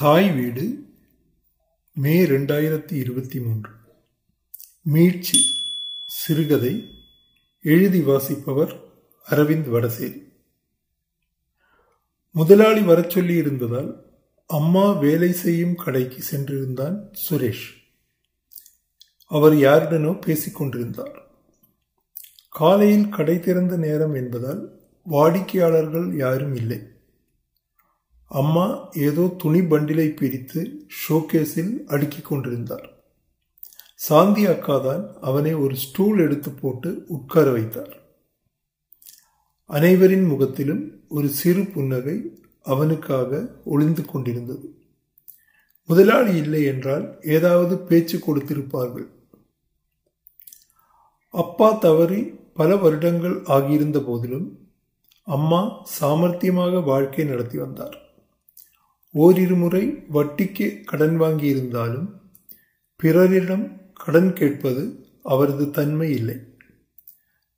தாய் வீடு மே ரெண்டாயிரத்தி இருபத்தி மூன்று. மீட்சி சிறுகதை எழுதி வாசிப்பவர் அரவிந்த் வடசேரி. முதலாளி வரச் சொல்லி இருந்ததால் அம்மா வேலை செய்யும் கடைக்கு சென்றிருந்தான் சுரேஷ். அவர் யாருடனோ பேசிக் கொண்டிருந்தார். காலையில் கடை திறந்த நேரம் என்பதால் வாடிக்கையாளர்கள் யாரும் இல்லை. அம்மா ஏதோ துணி பண்டிலை பிரித்து ஷோகேஸில் அடுக்கிக் கொண்டிருந்தார். சாந்தி அக்காதான் அவனை ஒரு ஸ்டூல் எடுத்து போட்டு உட்கார வைத்தார். அனைவரின் முகத்திலும் ஒரு சிறு புன்னகை அவனுக்காக ஒளிந்து கொண்டிருந்தது. முதலாளி இல்லை என்றால் ஏதாவது பேச்சு கொடுத்திருப்பார்கள். அப்பா தவறி பல வருடங்கள் ஆகியிருந்த போதிலும் அம்மா சாமர்த்தியமாக வாழ்க்கை நடத்தி வந்தார். ஓரிரு முறை வட்டிக்கு கடன் வாங்கியிருந்தாலும் பிறரிடம் கடன் கேட்பது அவரது தன்மை இல்லை.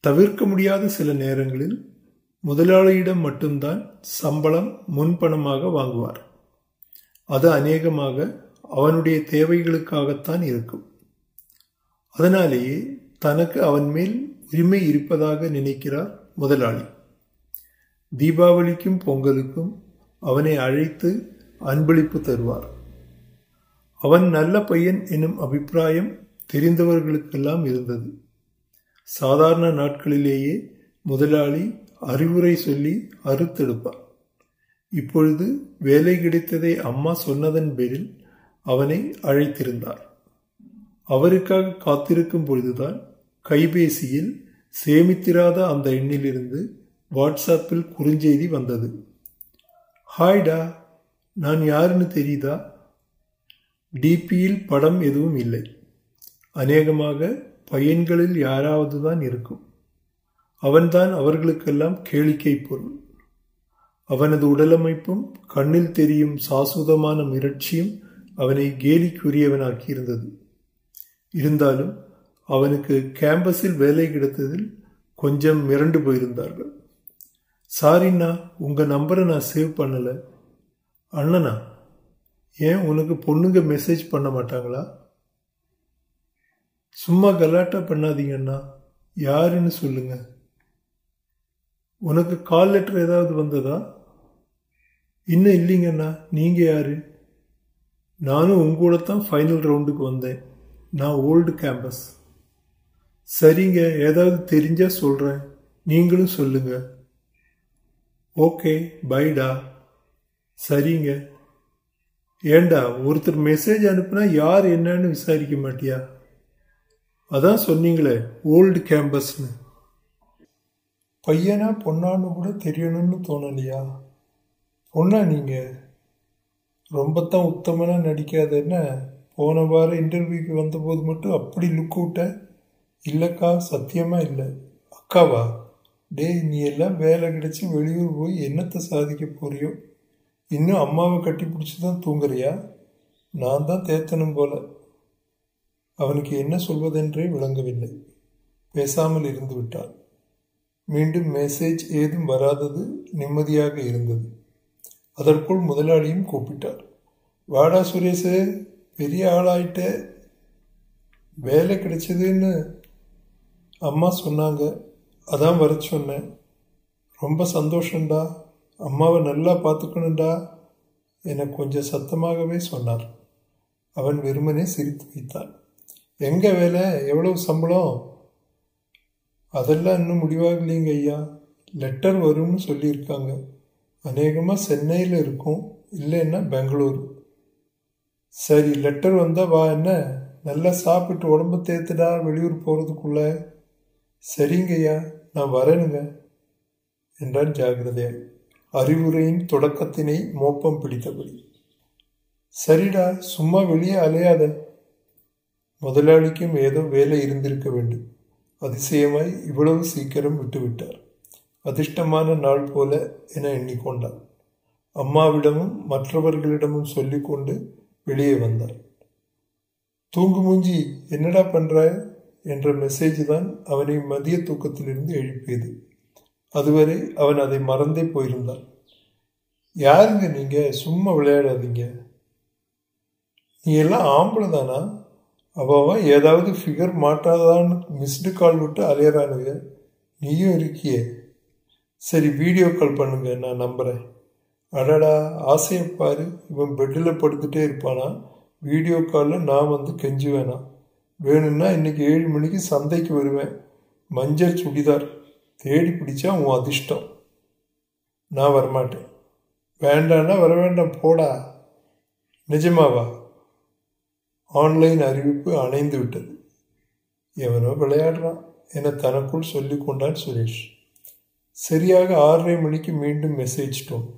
தவிர்க்க முடியாத சில நேரங்களில் முதலாளியிடம் மட்டும்தான் சம்பளம் முன்பணமாக வாங்குவார். அது அநேகமாக அவனுடைய தேவைகளுக்காகத்தான் இருக்கும். அதனாலேயே தனக்கு அவன் மேல் உரிமை இருப்பதாக நினைக்கிறார் முதலாளி. தீபாவளிக்கும் பொங்கலுக்கும் அவனை அழைத்து அன்பளிப்பு தருவார். அவன் நல்ல பையன் எனும் அபிப்பிராயம் தெரிந்தவர்களுக்கெல்லாம் இருந்தது. சாதாரண நாட்களிலேயே முதலாளி அறிவுரை சொல்லி அறுத்தெடுப்பார் இப்பொழுது வேலை கிடைத்ததை அம்மா சொன்னதன் பேரில் அவனை அழைத்திருந்தார். அவருக்காக காத்திருக்கும் பொழுதுதான் கைபேசியில் சேமித்திராத அந்த எண்ணிலிருந்து வாட்ஸ்அப்பில் குறுஞ்செய்தி வந்தது. ஹாய்டா நான் யாருன்னு தெரியுதா? டிபியில் படம் எதுவும் இல்லை. அநேகமாக பையன்களில் யாராவது தான் இருக்கும். அவன்தான் அவர்களுக்கெல்லாம் கேளிக்கை பொருள். அவனது உடலமைப்பும் கண்ணில் தெரியும் சாசுதமான மிரட்சியும் அவனை கேலிக்குரியவனாக்கியிருந்தது. இருந்தாலும் அவனுக்கு கேம்பஸில் வேலை கிடைத்ததில் கொஞ்சம் மிரண்டு போயிருந்தார்கள். சாரிண்ணா உங்கள் நம்பரை நான் சேவ் பண்ணலை. அண்ணனா ஏன் உனக்கு பொண்ணுங்க மெசேஜ் பண்ண மாட்டாங்களா? சும்மா கலாட்டா பண்ணாதீங்கண்ணா யாருன்னு சொல்லுங்க. உனக்கு கால் லெட்டர் ஏதாவது வந்ததா? இன்னும் இல்லைங்கண்ணா நீங்க யாரு? நானும் உங்களோட தான் ஃபைனல் ரவுண்டுக்கு வந்தேன். நான் ஓல்டு கேம்பஸ் சரிங்க ஏதாவது தெரிஞ்சா சொல்றேன். நீங்களும் சொல்லுங்க. ஓகே பைடா சரிங்க. ஏண்டா ஒருத்தர் மெசேஜ் அனுப்புனா யார் என்னன்னு விசாரிக்க மாட்டியா? அதான் சொன்னீங்களே ஓல்டு கேம்பஸ்னு பையனா பொண்ணான்னு கூட தெரியணும்னு தோணலையா? பொண்ணா நீங்கள் ரொம்ப தான் உத்தமனாக நடிக்காத என்ன போன வாரம் இன்டர்வியூக்கு வந்தபோது மட்டும் அப்படி லுக் விட்ட இல்லைக்கா சத்தியமாக இல்லை. அக்காவா? டேய் நீ எல்லாம் வேலை கிடச்சி வெளியூர் போய் என்னத்தை சாதிக்க போறியோ? இன்னும் அம்மாவை கட்டி பிடிச்சி தான் தூங்குறியா? நான் தான் தேத்தனும் போல. அவனுக்கு என்ன சொல்வதென்றே விளங்கவில்லை. பேசாமல் இருந்து விட்டான். மீண்டும் மெசேஜ் ஏதும் வராதது நிம்மதியாக இருந்தது. அதற்குள் முதலாளியும் கூப்பிட்டார். வாடா சுரேஷே பெரிய ஆளாயிட்ட. வேலை கிடைச்சதுன்னு அம்மா சொன்னாங்க. அதான் வர சொன்னேன். ரொம்ப சந்தோஷம்டா. அம்மாவை நல்லா பார்த்துக்கணுண்டா என கொஞ்சம் சத்தமாகவே சொன்னார். அவன் வெறுமனே சிரித்து வைத்தான். எங்கே வேலை? எவ்வளவு சம்பளம்? அதெல்லாம் இன்னும் முடிவாகலைங்க ஐயா. லெட்டர் வரும்னு சொல்லியிருக்காங்க. அநேகமாக சென்னையில் இருக்கும். இல்லைன்னா பெங்களூர். சரி லெட்டர் வந்தால் வா என்ன? நல்லா சாப்பிட்டு உடம்பு தேத்துடா வெளியூர் போகிறதுக்குள்ள சரிங்கய்யா நான் வரேனுங்க என்றான் ஜாகிரதையாக அறிவுரையின் தொடக்கத்தினை மோப்பம் பிடித்தபடி. சரிடா சும்மா வெளியே அலையாத. முதலாளிக்கும் ஏதோ வேலை இருந்திருக்க வேண்டும். அதிசயமாய் இவ்வளவு சீக்கிரம் விட்டுவிட்டார். அதிர்ஷ்டமான நாள் போல என எண்ணிக்கொண்டார் அம்மாவிடமும் மற்றவர்களிடமும் சொல்லிக்கொண்டு வெளியே வந்தார். தூங்கு மூஞ்சி என்னடா பண்ற என்ற மெசேஜ் தான் அவனை மதிய தூக்கத்திலிருந்து எழுப்பியது. அதுவரை அவன் அதை மறந்தே போயிருந்தான் யாருங்க நீங்க? சும்மா விளையாடாதீங்க. நீ எல்லாம் ஆம்பளை தானா? அவன் ஏதாவது ஃபிகர் மாட்டாதான்னு மிஸ்டு கால் விட்டு அலையறானுங்க. நீயும் இருக்கியே. சரி வீடியோ கால் பண்ணுங்க நான் நம்புகிறேன் அடடா ஆசையை பாரு. இவன் பெட்டில் படுத்துட்டே இருப்பானா? வீடியோ காலில் நான் வந்து கெஞ்சி வேணாம் வேணும்னா இன்னைக்கு ஏழு மணிக்கு சந்தைக்கு வருவேன். மஞ்சள் சுடிதார். தேடி பிடிச்சா உன் அதிர்ஷ்டம். நான் வரமாட்டேன். வேண்டான்னா வர வேண்டாம் போடா. நிஜமாவா? ஆன்லைன் அறிவிப்பு அணைந்து விட்டது. எவனோ விளையாடுறான் என தனக்குள் சொல்லி கொண்டான் சுரேஷ். சரியாக ஆறரை மணிக்கு மீண்டும் மெசேஜ் டோன்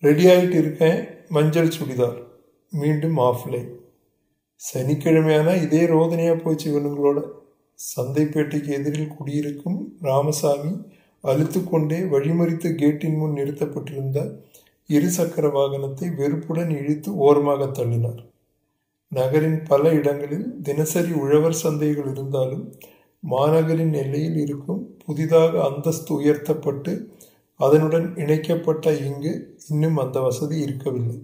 ரெடி ஆகிட்டு இருக்கேன் மஞ்சள் சுடிதார். மீண்டும் ஆஃப்லைன் சனிக்கிழமையானா இதே ரோதனையாக போச்சு இவனுங்களோட. சந்தைப்பேட்டைக்கு எதிரில் குடியிருக்கும் ராமசாமி அழுத்து கொண்டே வழிமறித்த கேட்டின் முன் நிறுத்தப்பட்டிருந்த இருசக்கர வாகனத்தை வெறுப்புடன் இழுத்து ஓரமாக தள்ளினார். நகரின் பல இடங்களில் தினசரி உழவர் சந்தைகள் இருந்தாலும் மாநகரின் எல்லையில் இருக்கும் புதிதாக அந்தஸ்து உயர்த்தப்பட்டு அதனுடன் இணைக்கப்பட்ட இங்கு இன்னும் அந்த வசதி இருக்கவில்லை.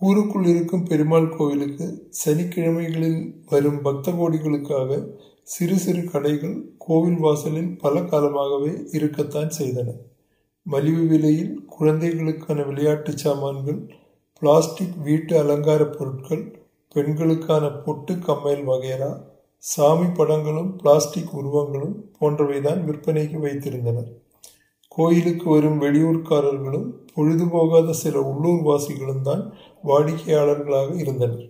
ஊருக்குள் இருக்கும் பெருமாள் கோவிலுக்கு சனிக்கிழமைகளில் வரும் பக்த கோடிகளுக்காக சிறு சிறு கடைகள் கோவில் வாசலில் பல காலமாகவே இருக்கத்தான் செய்தன. மலிவு விலையில் குழந்தைகளுக்கான விளையாட்டு சாமான்கள் பிளாஸ்டிக் வீட்டு அலங்கார பொருட்கள் பெண்களுக்கான பொட்டு கம்மல் வகைரா சாமி படங்களும் பிளாஸ்டிக் உருவங்களும் போன்றவைதான் விற்பனைக்கு வைத்திருந்தனர். கோயிலுக்கு வரும் வெளியூர்காரர்களும் பொழுதுபோகாத சில உள்ளூர்வாசிகளும் தான் வாடிக்கையாளர்களாக இருந்தனர்.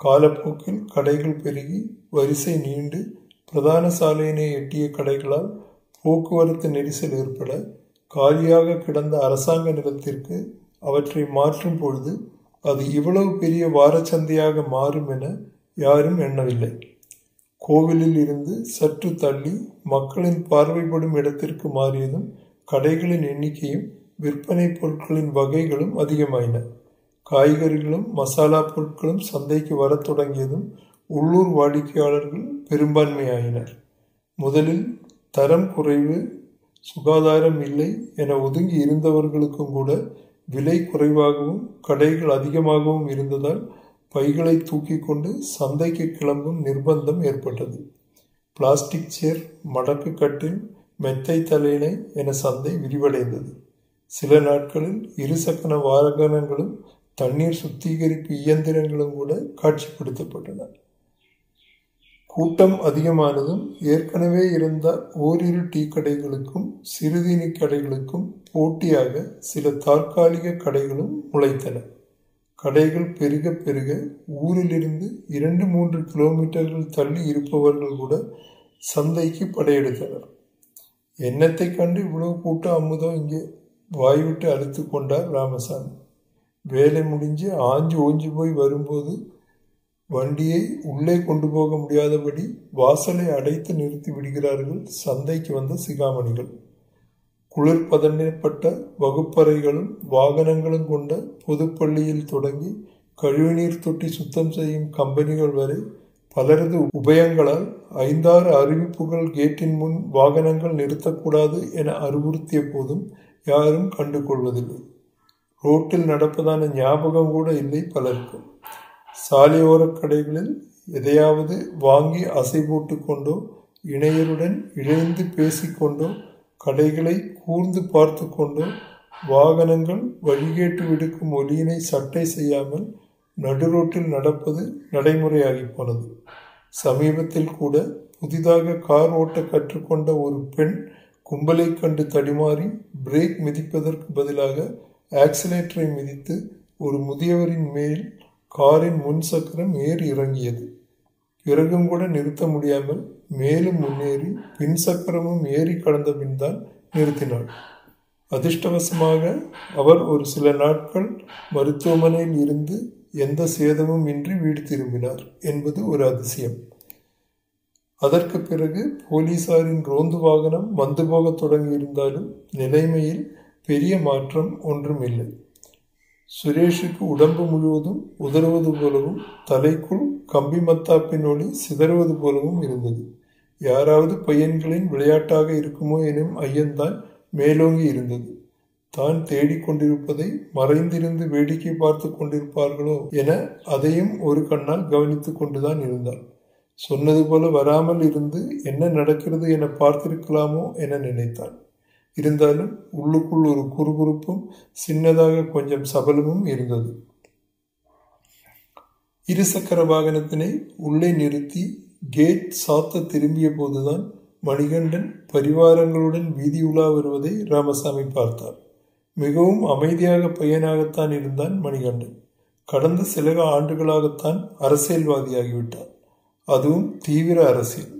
காலப்போக்கில் கடைகள் பெருகி வரிசை நீண்டு பிரதான சாலையினை எட்டிய கடைகளால் போக்குவரத்து நெரிசல் ஏற்பட காலியாக கிடந்த அரசாங்க நிலத்திற்கு அவற்றை மாற்றும் பொழுது அது இவ்வளவு பெரிய வாரச்சந்தையாக மாறும் என யாரும் எண்ணவில்லை. கோவிலில் இருந்து சற்று தள்ளி மக்களின் பார்வைப்படும் இடத்திற்கு மாறியதும் கடைகளின் எண்ணிக்கையும் விற்பனை பொருட்களின் வகைகளும் அதிகமாயின. காய்கறிகளும் மசாலா பொருட்களும் சந்தைக்கு வரத் தொடங்கியதும் உள்ளூர் வாடிக்கையாளர்கள் பெரும்பான்மையாயினர். முதலில் தரம் குறைவு சுகாதாரம் இல்லை என ஒதுங்கி இருந்தவர்களுக்கும் கூட விலை குறைவாகவும் கடைகள் அதிகமாகவும் இருந்ததால் பைகளை தூக்கி கொண்டு சந்தைக்கு கிளம்பும் நிர்பந்தம் ஏற்பட்டது. பிளாஸ்டிக் சேர் மடக்கு கட்டில் மெத்தை தலையினை என சந்தை விரிவடைந்தது. சில நாட்களில் இருசக்கர வாகனங்களும் தண்ணீர் சுத்திகரிப்பு இயந்திரங்களும் கூட காட்சிப்படுத்தப்பட்டன. கூட்டம் அதிகமானதும் ஏற்கனவே இருந்த ஓரிரு டீ கடைகளுக்கும் சிறுதீனி கடைகளுக்கும் போட்டியாக சில தற்காலிக கடைகளும் முளைத்தன. கடைகள் பெருக பெருக ஊரிலிருந்து இரண்டு மூன்று கிலோமீட்டர்கள் தள்ளி இருப்பவர்கள் கூட சந்தைக்கு படையெடுத்தனர். எண்ணத்தை கண்டு இவ்வளவு கூட்டம் அமுதம் இங்கே வாய்விட்டு அழுத்து கொண்டார் ராமசாமி. வேலை முடிஞ்சு ஆஞ்சு ஓஞ்சு போய் வரும்போது வண்டியை உள்ளே கொண்டு போக முடியாதபடி வாசலை அடைத்து நிறுத்தி விடுகிறார்கள் சந்தைக்கு வந்த சிகாமணிகள். குளிர்பதனப்பட்ட வகுப்பறைகளும் வாகனங்களும் கொண்ட பொதுப்பள்ளியில் தொடங்கி கழிவுநீர் தொட்டி சுத்தம் செய்யும் கம்பெனிகள் வரை பலரது உபயங்களால் ஐந்தாறு அறிவிப்புகள் கேட்டின் முன் வாகனங்கள் நிறுத்தக்கூடாது என அறிவுறுத்திய போதும் யாரும் கண்டு கொள்வதில்லை ரோட்டில் நடப்பதான ஞாபகம் கூட இல்லை பலருக்கும். சாலையோரக் கடைகளில் எதையாவது வாங்கி அசை போட்டு கொண்டோ இணையருடன் இழைந்து பேசிக்கொண்டோ கடைகளை கூர்ந்து பார்த்து கொண்டோ வாகனங்கள் வழிகேட்டு விடுக்கும் ஒலியினை சட்டை செய்யாமல் நடுரோட்டில் நடப்பது நடைமுறையாகி போனது சமீபத்தில் கூட புதிதாக கார் ஓட்ட கற்றுக்கொண்ட ஒரு பெண் கும்பலை கண்டு தடிமாறி பிரேக் மிதிப்பதற்கு பதிலாக ஆக்சிலேட்டரை மிதித்து ஒரு முதியவரின் மேல் காரின் முன் சக்கரம் ஏறி இறங்கியது. பிறகும் கூட நிறுத்த முடியாமல் மேலும் முன்னேறி பின் சக்கரமும் ஏறி கடந்த பின் தான் நிறுத்தினாள். அதிர்ஷ்டவசமாக அவர் ஒரு சில நாட்கள் மருத்துவமனையில் இருந்து எந்த சேதமும் இன்றி வீடு திரும்பினார் என்பது ஒரு அதிசயம். அதற்கு பிறகு போலீசாரின் ரோந்து வாகனம் வந்து போகத் தொடங்கி இருந்தாலும் நிலைமையில் பெரிய மாற்றம் ஒன்றும் இல்லை சுரேஷுக்கு உடம்பு முழுவதும் உதறுவது போலவும் தலைக்குள் கம்பி மத்தாப்பின் ஒளி சிதறுவது போலவும் இருந்தது. யாராவது பையன்களின் விளையாட்டாக இருக்குமோ எனும் ஐயன்தான் மேலோங்கி இருந்தது. தான் தேடிக்கொண்டிருப்பதை மறைந்திருந்து வேடிக்கை பார்த்து கொண்டிருப்பார்களோ என அதையும் ஒரு கண்ணால் கவனித்து கொண்டுதான் இருந்தாள். சொன்னது போல வராமல் இருந்து என்ன நடக்கிறது என பார்த்திருக்கலாமோ என நினைத்தான் இருந்தாலும் உள்ளுக்குள் ஒரு குறுகுறுப்பும் சின்னதாக கொஞ்சம் சபலமும் இருந்தது. இருசக்கர வாகனத்தினை உள்ளே நிறுத்தி கேட் சாத்த திரும்பிய போதுதான் மணிகண்டன் பரிவாரங்களுடன் வீதி உலா வருவதை ராமசாமி பார்த்தார். மிகவும் அமைதியாக பையனாகத்தான் இருந்தான் மணிகண்டன். கடந்த சில ஆண்டுகளாகத்தான் அரசியல்வாதியாகிவிட்டார். அதுவும் தீவிர அரசியல்.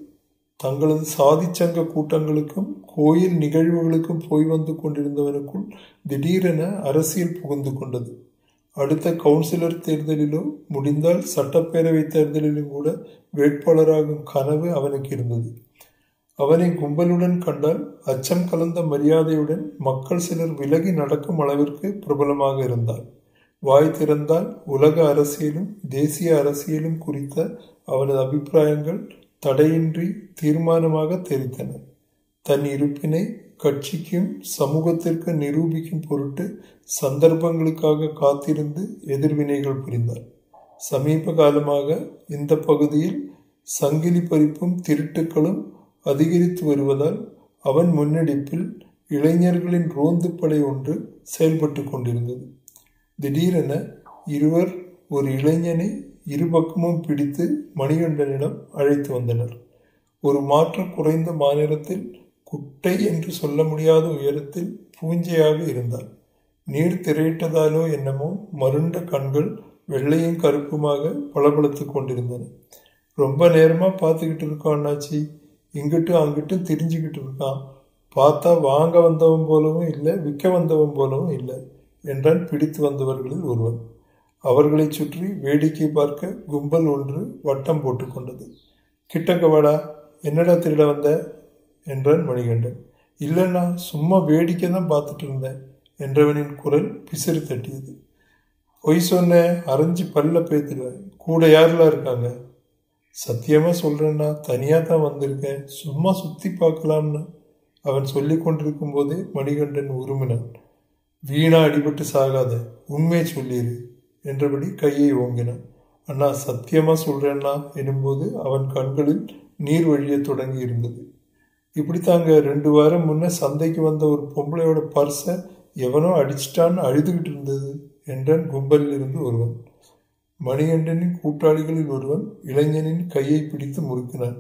தங்களது சாதிச்சங்க கூட்டங்களுக்கும் கோயில் நிகழ்வுகளுக்கும் போய் வந்து கொண்டிருந்தவனுக்குள் திடீரென அரசியல் புகுந்து கொண்டது. அடுத்த கவுன்சிலர் தேர்தலிலோ முடிந்தால் சட்டப்பேரவை தேர்தலிலும் கூட வேட்பாளராகும் கனவு அவனுக்கு இருந்தது. அவனை கும்பலுடன் கண்டால் அச்சம் கலந்த மரியாதையுடன் மக்கள் சிலர் விலகி நடக்கும் அளவிற்கு பிரபலமாக இருந்தார். வாய் திறந்தால் உலக அரசியலும் தேசிய அரசியலும் குறித்த அவனது அபிப்பிராயங்கள் தடையின்றி தீர்மானமாக தெரித்தன தன் இருப்பினை கட்சிக்கும் சமூகத்திற்கு நிரூபிக்கும் பொருட்டு சந்தர்ப்பங்களுக்காக காத்திருந்து எதிர்வினைகள் புரிந்தார். சமீப காலமாக இந்த பகுதியில் சங்கிலி பறிப்பும் திருட்டுக்களும் அதிகரித்து வருவதால் அவன் முன்னெடுப்பில் இளைஞர்களின் ரோந்து படை ஒன்று செயல்பட்டு கொண்டிருந்தது. திடீரென இருவர் ஒரு இளைஞனை இருபக்கமும் பிடித்து மணிகண்டனிடம் அழைத்து வந்தனர். ஒரு மாற்றம் குறைந்த மாநிலத்தில் குட்டை என்று சொல்ல முடியாத உயரத்தில் பூஞ்சையாக இருந்தார். நீர் திரையிட்டதாலோ என்னமோ மருண்ட கண்கள் வெள்ளையும் கருப்புமாக பளபளத்து கொண்டிருந்தன. ரொம்ப நேரமாக பார்த்துக்கிட்டு இருக்கோம் அண்ணாச்சி. இங்கிட்டும் அங்கிட்டும் திரிஞ்சுக்கிட்டு இருக்கான். பார்த்தா வாங்க வந்தவன் போலவும் இல்லை விற்க வந்தவன் போலவும் இல்லை என்றான் பிடித்து வந்தவர்களில் ஒருவன். அவர்களை சுற்றி வேடிக்கை பார்க்க கும்பல் ஒன்று வட்டம் போட்டுக்கொண்டது கிட்டக்க வாடா என்னடா திருட வந்த? என்றான் மணிகண்டன். இல்லைண்ணா சும்மா வேடிக்கை தான் பார்த்துட்டு இருந்தேன் என்றவனின் குரல் பிசிறு தட்டியது. பொய் சொன்ன அரைஞ்சி பல்ல பேத்துடுவேன். கூட யாரெல்லாம் இருக்காங்க? சத்தியமாக சொல்கிறேன்னா தனியாக தான் வந்திருக்கேன். சும்மா சுற்றி பார்க்கலாம்னு அவன் சொல்லி கொண்டிருக்கும் போதே மணிகண்டன் உருமினான். வீணா அடிபட்டு சாகாத உண்மையை சொல்லிடு என்றபடி கையை ஓங்கினான். அண்ணா சத்தியமாக சொல்கிறேன்னா எனும்போது அவன் கண்களில் நீர் வழிய தொடங்கி இருந்தது. இப்படி தாங்க ரெண்டு வாரம் முன்னே சந்தைக்கு வந்த ஒரு பொம்பளையோட பர்ஸை எவனோ அடிச்சிட்டான்னு அழுதுகிட்டு இருந்தது என்றான் கும்பலில் இருந்து ஒருவன். மணிகண்டனின் கூட்டாளிகளில் ஒருவன் இளைஞனின் கையை பிடித்து முறுக்கினான்.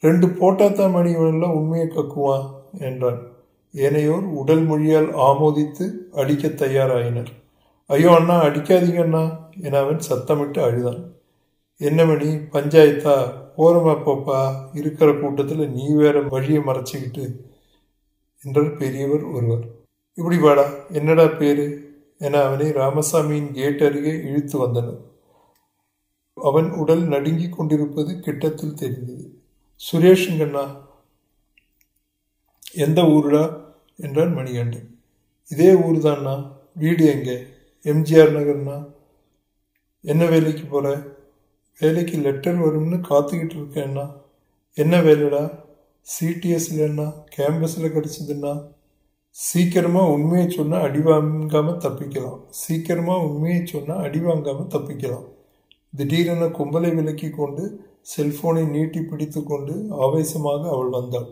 ரெண்டு போட்டாத்தான் மணி இவனெல்லாம் உண்மையை கக்குவான் என்றான். ஏனையோர் உடல் மொழியால் ஆமோதித்து அடிக்க தயாராயினர். ஐயோ அண்ணா அடிக்காதீங்க அண்ணா என அவன் சத்தமிட்டு அழுதான். என்ன மணி பஞ்சாயத்தா ஓரமா போப்பா இருக்கிற கூட்டத்தில் நீ வேற வழியை மறைச்சிக்கிட்டு என்றார் பெரியவர் ஒருவர். இப்படி வாடா என்னடா பேரு? என அவனை ராமசாமியின் கேட் அருகே இழுத்து வந்தனர். அவன் உடல் நடுங்கிக் கொண்டிருப்பது கிட்டத்தில் தெரிந்தது. சுரேஷுங்கண்ணா எந்த ஊருடா? என்றான் மணிகண்டன். இதே ஊர் தான்ண்ணா வீடு எங்கே? எம்ஜிஆர் நகர்ண்ணா. என்ன வேலைக்கு போகிற வேலைக்கு லெட்டர் வரும்னு காத்துக்கிட்டு இருக்கேண்ணா. என்ன வேலைடா? சிடிஎஸ்லன்னா கேம்பஸில் கிடச்சிதுண்ணா. சீக்கிரமாக உண்மையை சொன்னால் அடி வாங்காமல் தப்பிக்கலாம். சீக்கிரமாக உண்மையை சொன்னால் அடி வாங்காமல் தப்பிக்கலாம். திடீரென கும்பலை விலக்கி கொண்டு செல்போனை நீட்டி பிடித்து கொண்டு ஆவேசமாக அவள் வந்தாள்.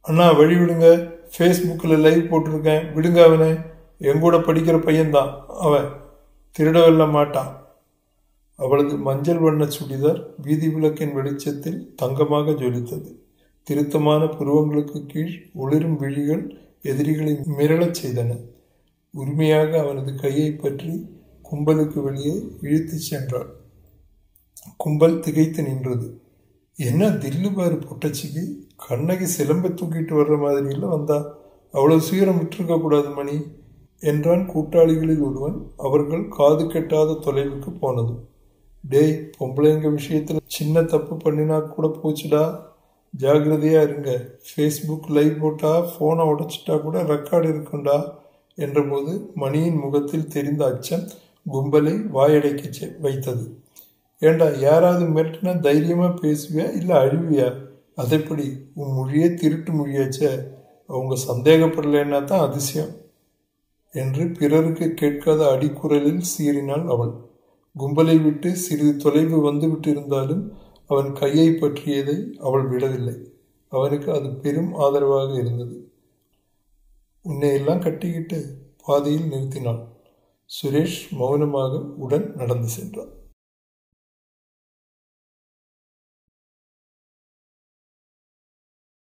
அண்ணா வழி விடுங்க. ஃபேஸ்புக்கில் லைவ் போட்டிருக்கேன். விடுங்க அவனை. எங்கூட படிக்கிற பையன்தான். அவன் திருட வெல்ல மாட்டான். அவளது மஞ்சள் வண்ண சுடிதார் வீதி விளக்கின் வெளிச்சத்தில் தங்கமாக ஜொலித்தது. திருத்தமான புருவங்களுக்கு கீழ் ஒளிரும் விழிகள் எதிரிகளை மிரளச் செய்தன. உரிமையாக அவனது கையை பற்றி கும்பலுக்கு வெளியே இழுத்துச் சென்றார். கும்பல் திகைத்து நின்றது. என்ன தில்லு பாரு பொட்டச்சிக்கு? கண்ணகி சிலம்பை தூக்கிட்டு வர்ற மாதிரியெல்லாம் வந்தா? அவ்வளோ சீரம் விட்டுருக்க கூடாது மணி என்றான் கூட்டாளிகளில் ஒருவன் அவர்கள் காது கெட்டாத தொலைவுக்கு போனது டேய் பொம்பளைங்க விஷயத்தில் சின்ன தப்பு பண்ணினா கூட போச்சுடா. ஜாகிரதையாக இருங்க. ஃபேஸ்புக் லைவ் போட்டா ஃபோனை உடைச்சிட்டா கூட ரெக்கார்டு இருக்குண்டா என்றபோது மணியின் முகத்தில் தெரிந்த அச்சம் கும்பலை வாயடைக்க வைத்தது. ஏண்டா யாராவது மிரட்டினா தைரியமாக பேசுவியா? இல்லை அழுவியா? அதைப்படி? உன் மொழியே திருட்டு மொழியாச்சே. அவங்க சந்தேகப்படலைன்னா தான் அதிசயம் என்று பிறருக்கு கேட்காத அடிக்குரலில் சீறினாள் அவள். கும்பலை விட்டு சிறிது தொலைவு வந்துவிட்டிருந்தாலும் அவன் கையை பற்றியதை அவள் விடவில்லை. அவனுக்கு அது பெரும் ஆதரவாக இருந்தது. உன்னை எல்லாம் கட்டிக்கிட்டு பாதியில் நிறுத்தினாள். சுரேஷ் மௌனமாக உடன் நடந்து சென்றான்